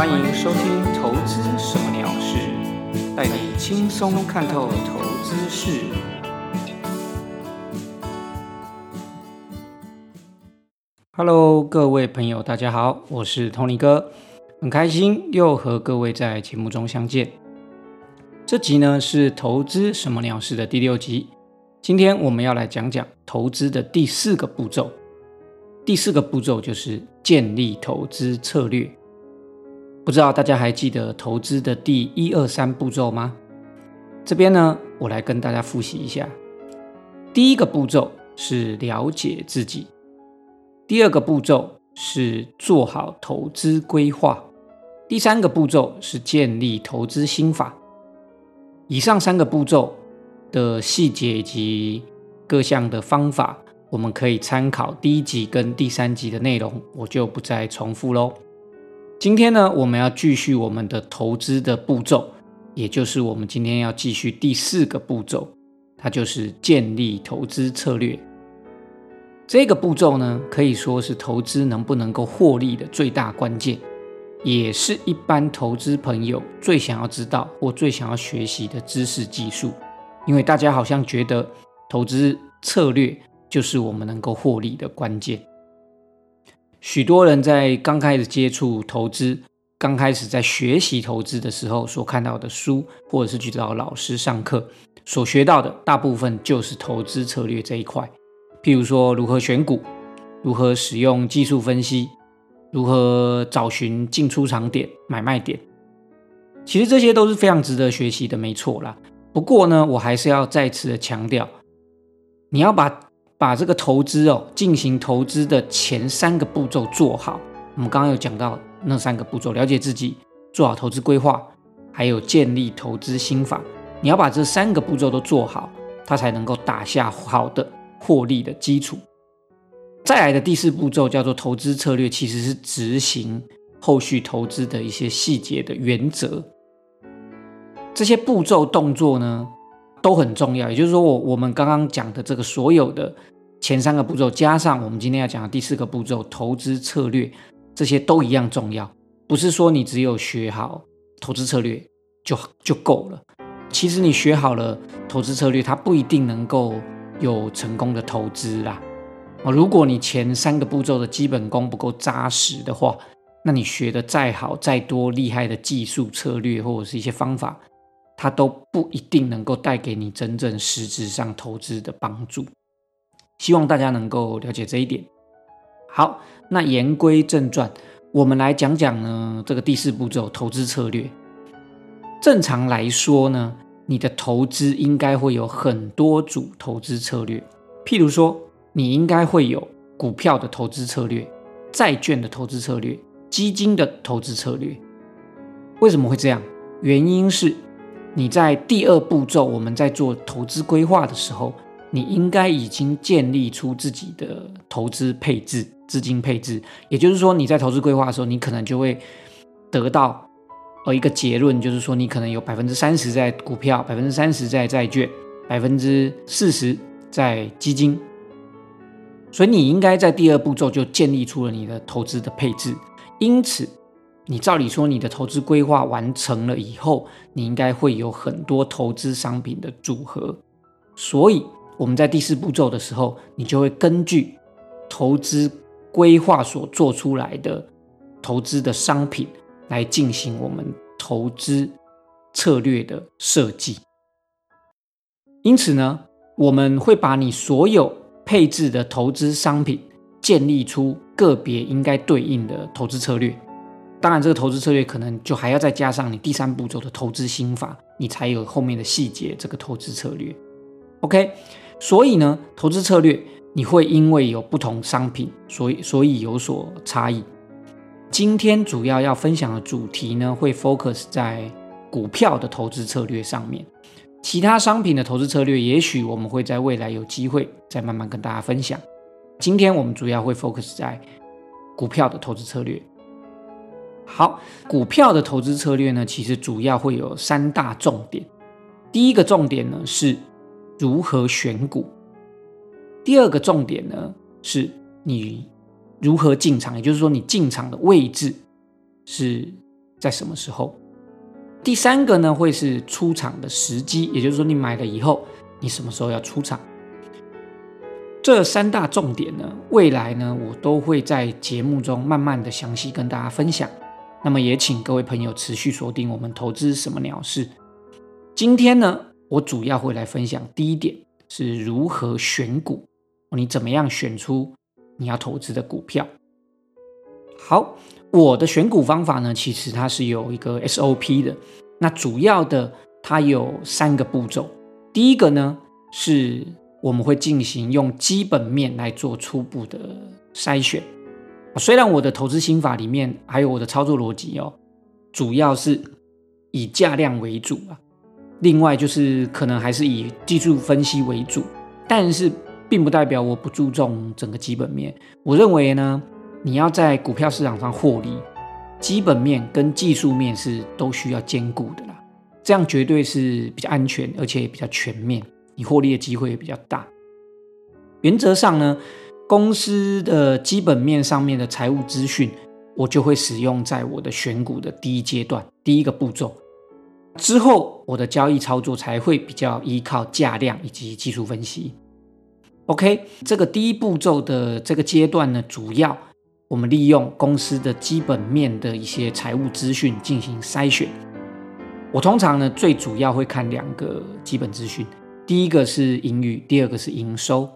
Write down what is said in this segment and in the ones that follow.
欢迎收听《投资什么鸟事》，带你轻松看透投资事。Hello，各位朋友，大家好，我是 Tony 哥，很开心又和各位在节目中相见。这集呢是《投资什么鸟事》的第六集，今天我们要来讲讲投资的第四个步骤。第四个步骤就是建立投资策略。不知道大家还记得投资的第一二三步骤吗？这边呢，我来跟大家复习一下。第一个步骤是了解自己，第二个步骤是做好投资规划，第三个步骤是建立投资心法。以上三个步骤的细节以及各项的方法，我们可以参考第一集跟第三集的内容，我就不再重复喽。今天呢，我们要继续我们的投资的步骤，也就是我们今天要继续第四个步骤，它就是建立投资策略。这个步骤呢，可以说是投资能不能够获利的最大关键，也是一般投资朋友最想要知道或最想要学习的知识技术。因为大家好像觉得投资策略就是我们能够获利的关键。许多人在刚开始接触投资、刚开始在学习投资的时候，所看到的书，或者是去找老师上课所学到的，大部分就是投资策略这一块。譬如说，如何选股，如何使用技术分析，如何找寻进出场点、买卖点。其实这些都是非常值得学习的，没错啦。不过呢，我还是要再次的强调，你要把。把这个投资哦，进行投资的前三个步骤做好。我们刚刚有讲到那三个步骤：了解自己，做好投资规划，还有建立投资心法。你要把这三个步骤都做好，它才能够打下好的获利的基础。再来的第四步骤叫做投资策略，其实是执行后续投资的一些细节的原则。这些步骤动作呢？都很重要，也就是说，我我们刚刚讲的这个所有的前三个步骤，加上我们今天要讲的第四个步骤投资策略，这些都一样重要。不是说你只有学好投资策略就就够了。其实你学好了投资策略，它不一定能够有成功的投资啦。啊，如果你前三个步骤的基本功不够扎实的话，那你学的再好、再多厉害的技术策略或者是一些方法。它都不一定能够带给你真正实质上投资的帮助，希望大家能够了解这一点。好，那言归正传，我们来讲讲呢这个第四步骤投资策略。正常来说呢，你的投资应该会有很多组投资策略，譬如说，你应该会有股票的投资策略、债券的投资策略、基金的投资策略。为什么会这样？原因是。你在第二步骤，我们在做投资规划的时候，你应该已经建立出自己的投资配置、资金配置。也就是说，你在投资规划的时候，你可能就会得到呃一个结论，就是说你可能有百分之三十在股票，百分之三十在债券，百分之四十在基金。所以你应该在第二步骤就建立出了你的投资的配置。因此。你照理说，你的投资规划完成了以后，你应该会有很多投资商品的组合。所以我们在第四步骤的时候，你就会根据投资规划所做出来的投资的商品来进行我们投资策略的设计。因此呢，我们会把你所有配置的投资商品建立出个别应该对应的投资策略。当然，这个投资策略可能就还要再加上你第三步骤的投资心法，你才有后面的细节。这个投资策略，OK。所以呢，投资策略你会因为有不同商品，所以所以有所差异。今天主要要分享的主题呢，会 focus 在股票的投资策略上面。其他商品的投资策略，也许我们会在未来有机会再慢慢跟大家分享。今天我们主要会 focus 在股票的投资策略。好，股票的投资策略呢，其实主要会有三大重点。第一个重点呢是如何选股，第二个重点呢是你如何进场，也就是说你进场的位置是在什么时候。第三个呢，会是出场的时机，也就是说你买了以后，你什么时候要出场。这三大重点呢，未来呢，我都会在节目中慢慢的详细跟大家分享。那么也请各位朋友持续锁定我们投资什么鸟事。今天呢，我主要会来分享第一点是如何选股，你怎么样选出你要投资的股票。好，我的选股方法呢，其实它是有一个 SOP 的。那主要的它有三个步骤。第一个呢，是我们会进行用基本面来做初步的筛选。虽然我的投资心法里面还有我的操作逻辑哦，主要是以价量为主啊，另外就是可能还是以技术分析为主，但是并不代表我不注重整个基本面。我认为呢，你要在股票市场上获利，基本面跟技术面是都需要兼顾的啦，这样绝对是比较安全，而且也比较全面，你获利的机会也比较大。原则上呢。公司的基本面上面的财务资讯，我就会使用在我的选股的第一阶段，第一个步骤。之后，我的交易操作才会比较依靠价量以及技术分析。OK，这个第一步骤的这个阶段呢，主要我们利用公司的基本面的一些财务资讯进行筛选。我通常呢，最主要会看两个基本资讯，第一个是盈余，第二个是营收。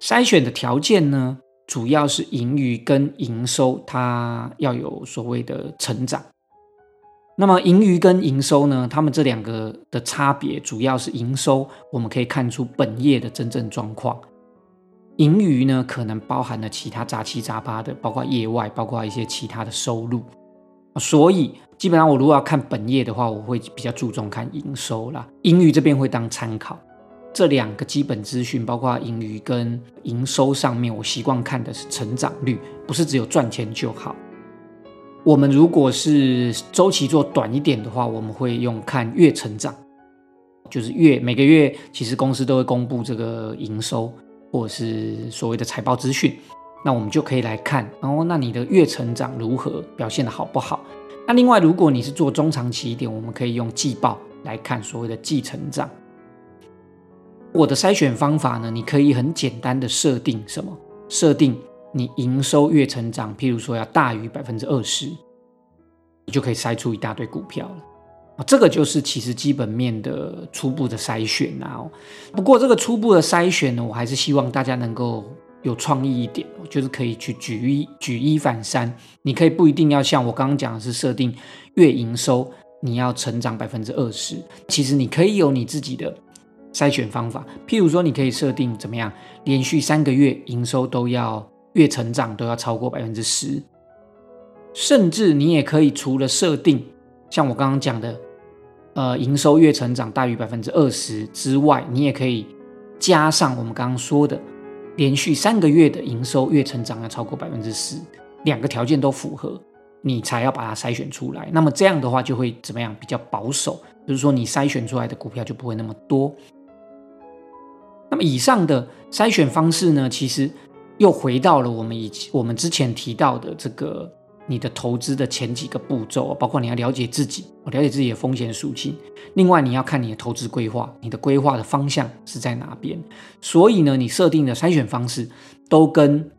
筛选的条件呢，主要是盈余跟营收，它要有所谓的成长。那么盈余跟营收呢，它们这两个的差别，主要是营收我们可以看出本业的真正状况，盈余呢可能包含了其他杂七杂八的，包括业外，包括一些其他的收入。所以基本上我如果要看本业的话，我会比较注重看营收啦，盈余这边会当参考。这两个基本资讯，包括盈余跟营收上面，我习惯看的是成长率，不是只有赚钱就好。我们如果是周期做短一点的话，我们会用看月成长，就是月每个月其实公司都会公布这个营收或者是所谓的财报资讯，那我们就可以来看，然后那你的月成长如何表现的好不好？那另外如果你是做中长期一点，我们可以用季报来看所谓的季成长。我的筛选方法呢？你可以很简单的设定什么？设定你营收月成长，譬如说要大于百分之二十，你就可以筛出一大堆股票了。啊，这个就是其实基本面的初步的筛选啊。不过这个初步的筛选呢，我还是希望大家能够有创意一点，就是可以去举一举一反三。你可以不一定要像我刚刚讲的是设定月营收你要成长百分之二十，其实你可以有你自己的。筛选方法，譬如说，你可以设定怎么样，连续三个月营收都要月成长都要超过百分之十，甚至你也可以除了设定像我刚刚讲的，呃，营收月成长大于百分之二十之外，你也可以加上我们刚刚说的，连续三个月的营收月成长要超过百分之十，两个条件都符合，你才要把它筛选出来。那么这样的话就会怎么样？比较保守，就是说你筛选出来的股票就不会那么多。那么以上的筛选方式呢，其实又回到了我们以我们之前提到的这个你的投资的前几个步骤，包括你要了解自己，了解自己的风险属性。另外，你要看你的投资规划，你的规划的方向是在哪边。所以呢，你设定的筛选方式都跟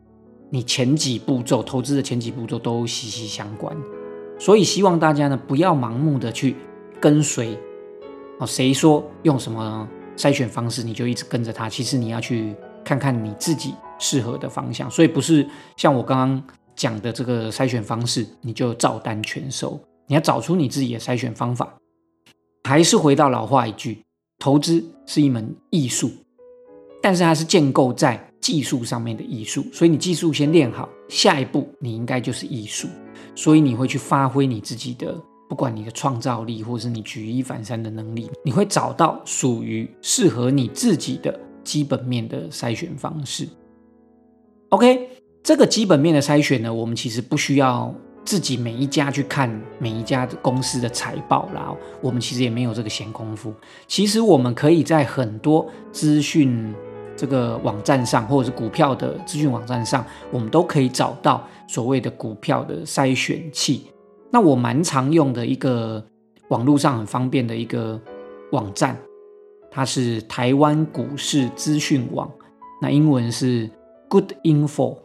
你前几步骤投资的前几步骤都息息相关。所以希望大家呢不要盲目的去跟随哦，谁说用什么。筛选方式，你就一直跟着他。其实你要去看看你自己适合的方向，所以不是像我刚刚讲的这个筛选方式，你就照单全收。你要找出你自己的筛选方法。还是回到老话一句，投资是一门艺术，但是它是建构在技术上面的艺术。所以你技术先练好，下一步你应该就是艺术。所以你会去发挥你自己的。不管你的创造力，或是你举一反三的能力，你会找到属于适合你自己的基本面的筛选方式。OK，这个基本面的筛选呢，我们其实不需要自己每一家去看每一家公司的财报啦，我们其实也没有这个闲工夫。其实我们可以在很多资讯这个网站上，或者是股票的资讯网站上，我们都可以找到所谓的股票的筛选器。那我蛮常用的一个网络上很方便的一个网站，它是台湾股市资讯网，那英文是 Good Info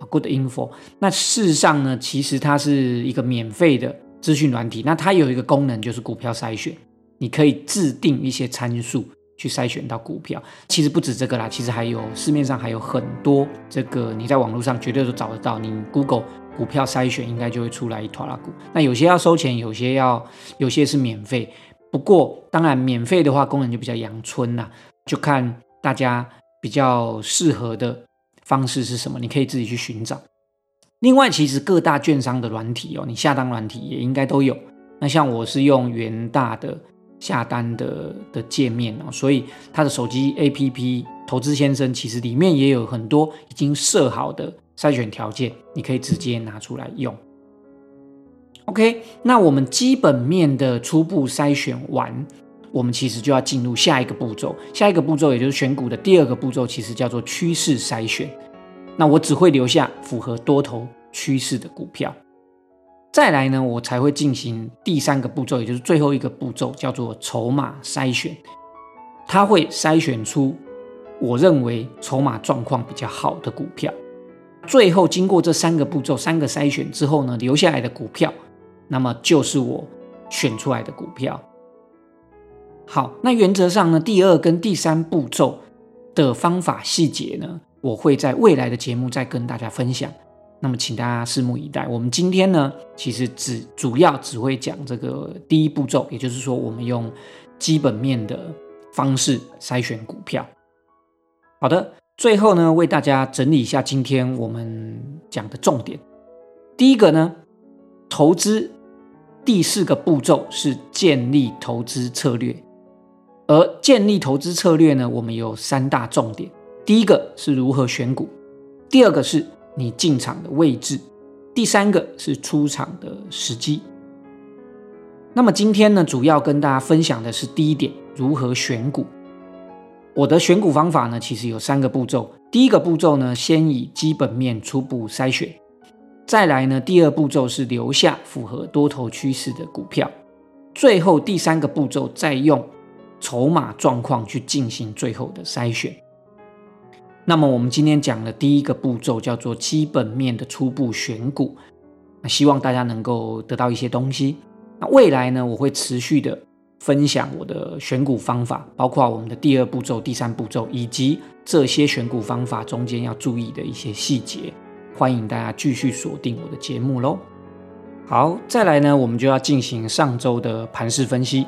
啊，Good Info。那事实上呢，其实它是一个免费的资讯软体，那它有一个功能就是股票筛选，你可以制定一些参数。去筛选到股票，其实不止这个啦，其实还有市面上还有很多这个你在网络上绝对都找得到，你 Google 股票筛选应该就会出来一坨拉股。那有些要收钱，有些要有些是免费。不过当然免费的话功能就比较阳春啦，就看大家比较适合的方式是什么，你可以自己去寻找。另外，其实各大券商的软体哦，你下单软体也应该都有。那像我是用元大的。下单的的界面哦，所以他的手机 APP 投资先生其实里面也有很多已经设好的筛选条件，你可以直接拿出来用。OK，那我们基本面的初步筛选完，我们其实就要进入下一个步骤。下一个步骤也就是选股的第二个步骤，其实叫做趋势筛选。那我只会留下符合多头趋势的股票。再来呢，我才会进行第三个步骤，也就是最后一个步骤，叫做筹码筛选。它会筛选出我认为筹码状况比较好的股票。最后经过这三个步骤、三个筛选之后呢，留下来的股票，那么就是我选出来的股票。好，那原则上呢，第二跟第三步骤的方法细节呢，我会在未来的节目再跟大家分享。那么，请大家拭目以待。我们今天呢，其实只主要只会讲这个第一步骤，也就是说，我们用基本面的方式筛选股票。好的，最后呢，为大家整理一下今天我们讲的重点。第一个呢，投资第四个步骤是建立投资策略，而建立投资策略呢，我们有三大重点。第一个是如何选股，第二个是。你进场的位置，第三个是出场的时机。那么今天呢，主要跟大家分享的是第一点，如何选股。我的选股方法呢，其实有三个步骤。第一个步骤呢，先以基本面初步筛选；再来呢，第二步骤是留下符合多头趋势的股票；最后第三个步骤再用筹码状况去进行最后的筛选。那么我们今天讲的第一个步骤叫做基本面的初步选股，那希望大家能够得到一些东西。那未来呢，我会持续的分享我的选股方法，包括我们的第二步骤、第三步骤，以及这些选股方法中间要注意的一些细节。欢迎大家继续锁定我的节目喽。好，再来呢，我们就要进行上周的盘势分析。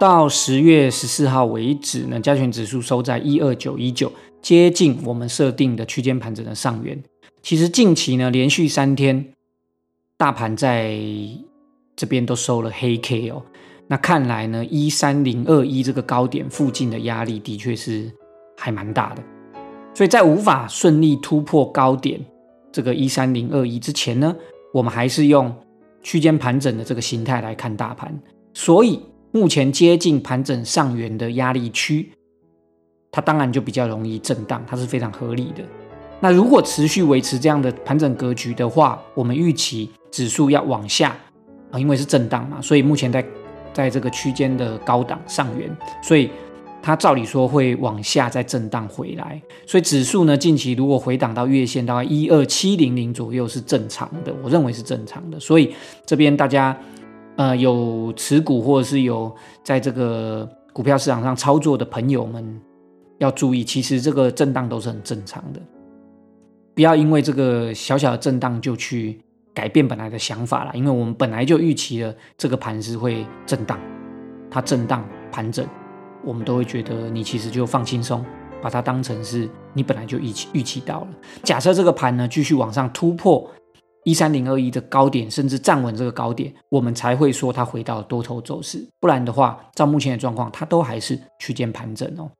到十月十四号为止呢，加权指数收在一二九一九。接近我们设定的区间盘整的上缘。其实近期呢，连续三天大盘在这边都收了黑 K 哦。那看来呢，一三零二一这个高点附近的压力的确是还蛮大的。所以在无法顺利突破高点这个一三零二一之前呢，我们还是用区间盘整的这个形态来看大盘。所以目前接近盘整上缘的压力区。它当然就比较容易震荡，它是非常合理的。那如果持续维持这样的盘整格局的话，我们预期指数要往下啊，因为是震荡嘛，所以目前在在这个区间的高档上缘，所以它照理说会往下再震荡回来。所以指数呢，近期如果回档到月线大概一二七零零左右是正常的，我认为是正常的。所以这边大家呃有持股或者是有在这个股票市场上操作的朋友们。要注意，其实这个震荡都是很正常的，不要因为这个小小的震荡就去改变本来的想法了。因为我们本来就预期了这个盘是会震荡，它震荡盘整，我们都会觉得你其实就放轻松，把它当成是你本来就预期预期到了。假设这个盘呢继续往上突破一三零二一的高点，甚至站稳这个高点，我们才会说它回到多头走势。不然的话，照目前的状况，它都还是区间盘整哦。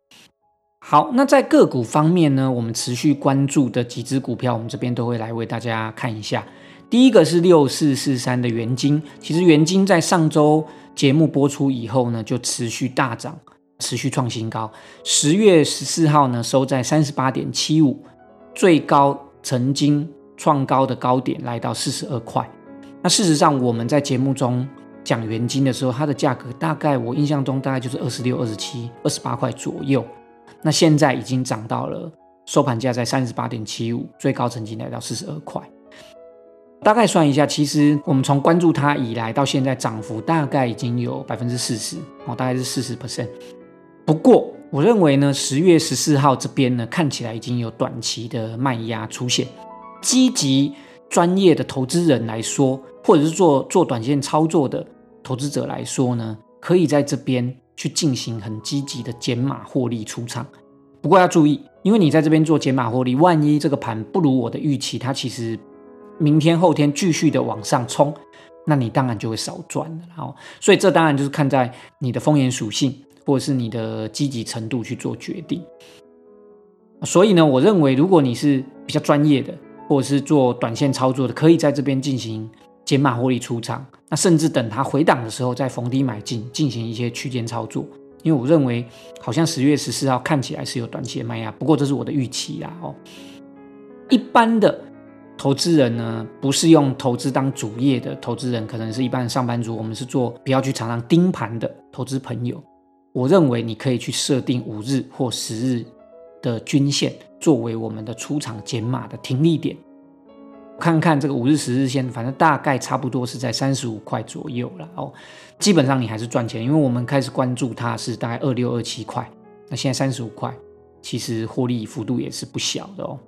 好，那在个股方面呢，我们持续关注的几只股票，我们这边都会来为大家看一下。第一个是六四四三的元金，其实元金在上周节目播出以后呢，就持续大涨，持续创新高。十月十四号呢，收在三十八点七五，最高曾经创高的高点来到四十二块。那事实上，我们在节目中讲元金的时候，它的价格大概我印象中大概就是二十六、二十七、二十八块左右。那现在已经涨到了收盘价在三十八点七五，最高曾经来到四十二块。大概算一下，其实我们从关注它以来到现在，涨幅大概已经有百分之四十哦，大概是四十 percent。不过，我认为呢，十月十四号这边呢，看起来已经有短期的卖压出现。积极专业的投资人来说，或者是做做短线操作的投资者来说呢，可以在这边去进行很积极的减码获利出场。不过要注意，因为你在这边做减码获利，万一这个盘不如我的预期，它其实。明天后天继续的往上冲，那你当然就会少赚了。然后，所以这当然就是看在你的风险属性或者是你的积极程度去做决定。所以呢，我认为如果你是比较专业的，或者是做短线操作的，可以在这边进行减码获利出场。那甚至等它回档的时候再逢低买进，进行一些区间操作。因为我认为好像十月十四号看起来是有短期的卖压，不过这是我的预期啦。哦，一般的。投资人呢，不是用投资当主业的投资人，可能是一般的上班族。我们是做不要去常常盯盘的投资朋友。我认为你可以去设定五日或十日的均线，作为我们的出场减码的停利点。看看这个五日、十日线，反正大概差不多是在三十五块左右了哦。基本上你还是赚钱，因为我们开始关注它是大概二六二七块，那现在三十五块，其实获利幅度也是不小的哦。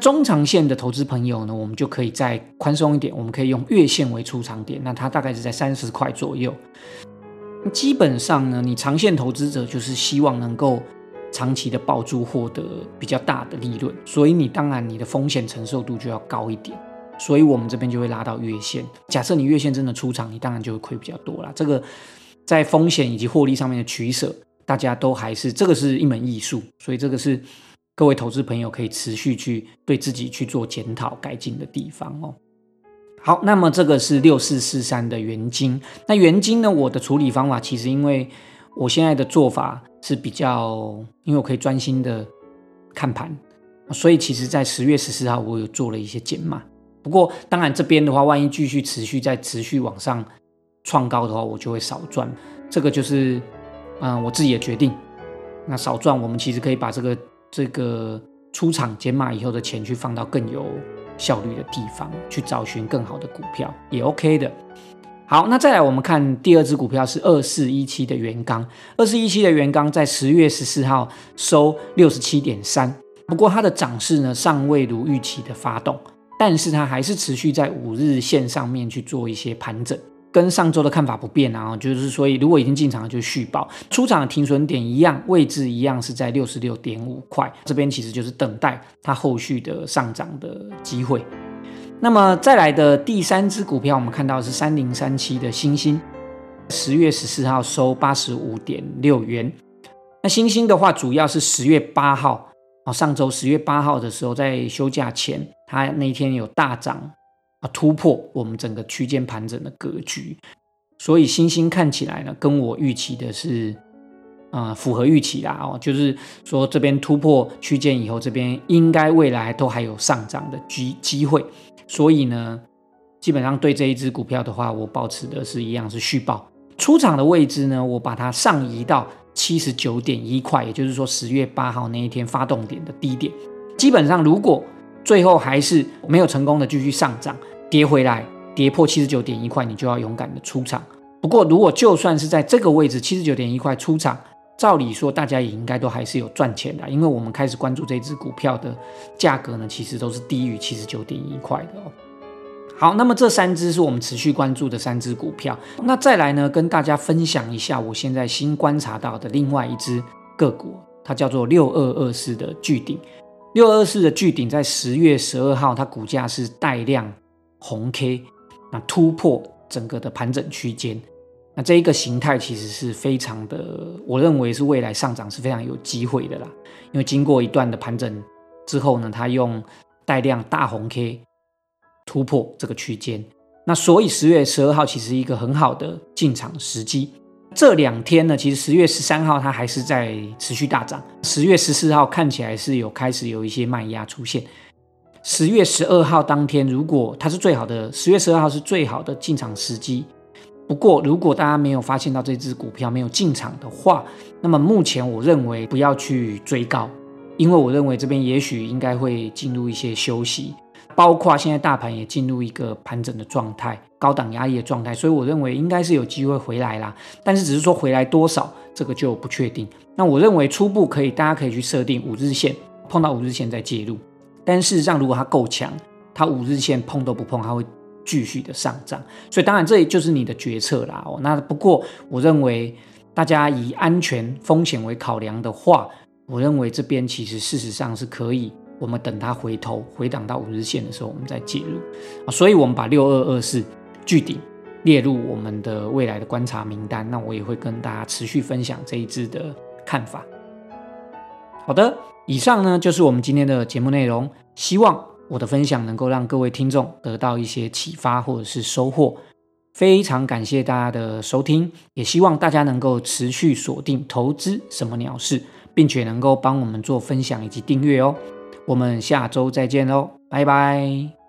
中长线的投资朋友呢，我们就可以再宽松一点，我们可以用月线为出场点，那它大概是在三十块左右。基本上呢，你长线投资者就是希望能够长期的爆住，获得比较大的利润，所以你当然你的风险承受度就要高一点，所以我们这边就会拉到月线。假设你月线真的出场，你当然就会亏比较多啦。这个在风险以及获利上面的取舍，大家都还是这个是一门艺术，所以这个是。各位投资朋友可以持续去对自己去做检讨改进的地方哦。好，那么这个是六四四三的原金。那原金呢？我的处理方法其实因为我现在的做法是比较，因为我可以专心的看盘，所以其实在十月十四号我有做了一些减码。不过当然这边的话，万一继续持续在持续往上创高的话，我就会少赚。这个就是嗯我自己的决定。那少赚，我们其实可以把这个。这个出场减码以后的钱去放到更有效率的地方，去找寻更好的股票也 OK 的。好，那再来我们看第二只股票是二四一七的元钢，二四一七的元钢在十月十四号收六十七点三，不过它的涨势呢尚未如预期的发动，但是它还是持续在五日线上面去做一些盘整。跟上周的看法不变啊，就是所以如果已经进场了就续报，出场的停损点一样，位置一样是在六十六点五块，这边其实就是等待它后续的上涨的机会。那么再来的第三只股票，我们看到是三零三七的星星，十月十四号收八十五点六元。那星星的话，主要是十月八号啊，上周十月八号的时候，在休假前，它那一天有大涨。啊，突破我们整个区间盘整的格局，所以星星看起来呢，跟我预期的是，啊，符合预期啦哦，就是说这边突破区间以后，这边应该未来都还有上涨的机机会，所以呢，基本上对这一只股票的话，我保持的是一样是续报，出场的位置呢，我把它上移到七十九点一块，也就是说十月八号那一天发动点的低点，基本上如果最后还是没有成功的继续上涨。跌回来，跌破七十九点一块，你就要勇敢的出场。不过，如果就算是在这个位置七十九点一块出场，照理说大家也应该都还是有赚钱的，因为我们开始关注这只股票的价格呢，其实都是低于七十九点一块的哦。好，那么这三只是我们持续关注的三只股票。那再来呢，跟大家分享一下我现在新观察到的另外一只个股，它叫做六二二四的巨顶。六二四的巨顶在十月十二号，它股价是带量。红 K，那突破整个的盘整区间，那这一个形态其实是非常的，我认为是未来上涨是非常有机会的啦。因为经过一段的盘整之后呢，它用带量大红 K 突破这个区间，那所以十月十二号其实一个很好的进场时机。这两天呢，其实十月十三号它还是在持续大涨，十月十四号看起来是有开始有一些卖压出现。十月十二号当天，如果它是最好的，十月十二号是最好的进场时机。不过，如果大家没有发现到这只股票没有进场的话，那么目前我认为不要去追高，因为我认为这边也许应该会进入一些休息，包括现在大盘也进入一个盘整的状态，高档压力的状态，所以我认为应该是有机会回来啦。但是只是说回来多少，这个就不确定。那我认为初步可以，大家可以去设定五日线，碰到五日线再介入。但事实上，如果它够强，它五日线碰都不碰，它会。继续的上涨，所以当然这也就是你的决策啦。哦，那不过我认为大家以安全风险为考量的话，我认为这边其实事实上是可以，我们等它回头回档到五日线的时候，我们再介入啊。所以我们把六二二四巨顶列入我们的未来的观察名单。那我也会跟大家持续分享这一支的看法。好的，以上呢就是我们今天的节目内容，希望。我的分享能够让各位听众得到一些启发或者是收获，非常感谢大家的收听，也希望大家能够持续锁定投资什么鸟事，并且能够帮我们做分享以及订阅哦。我们下周再见喽，拜拜。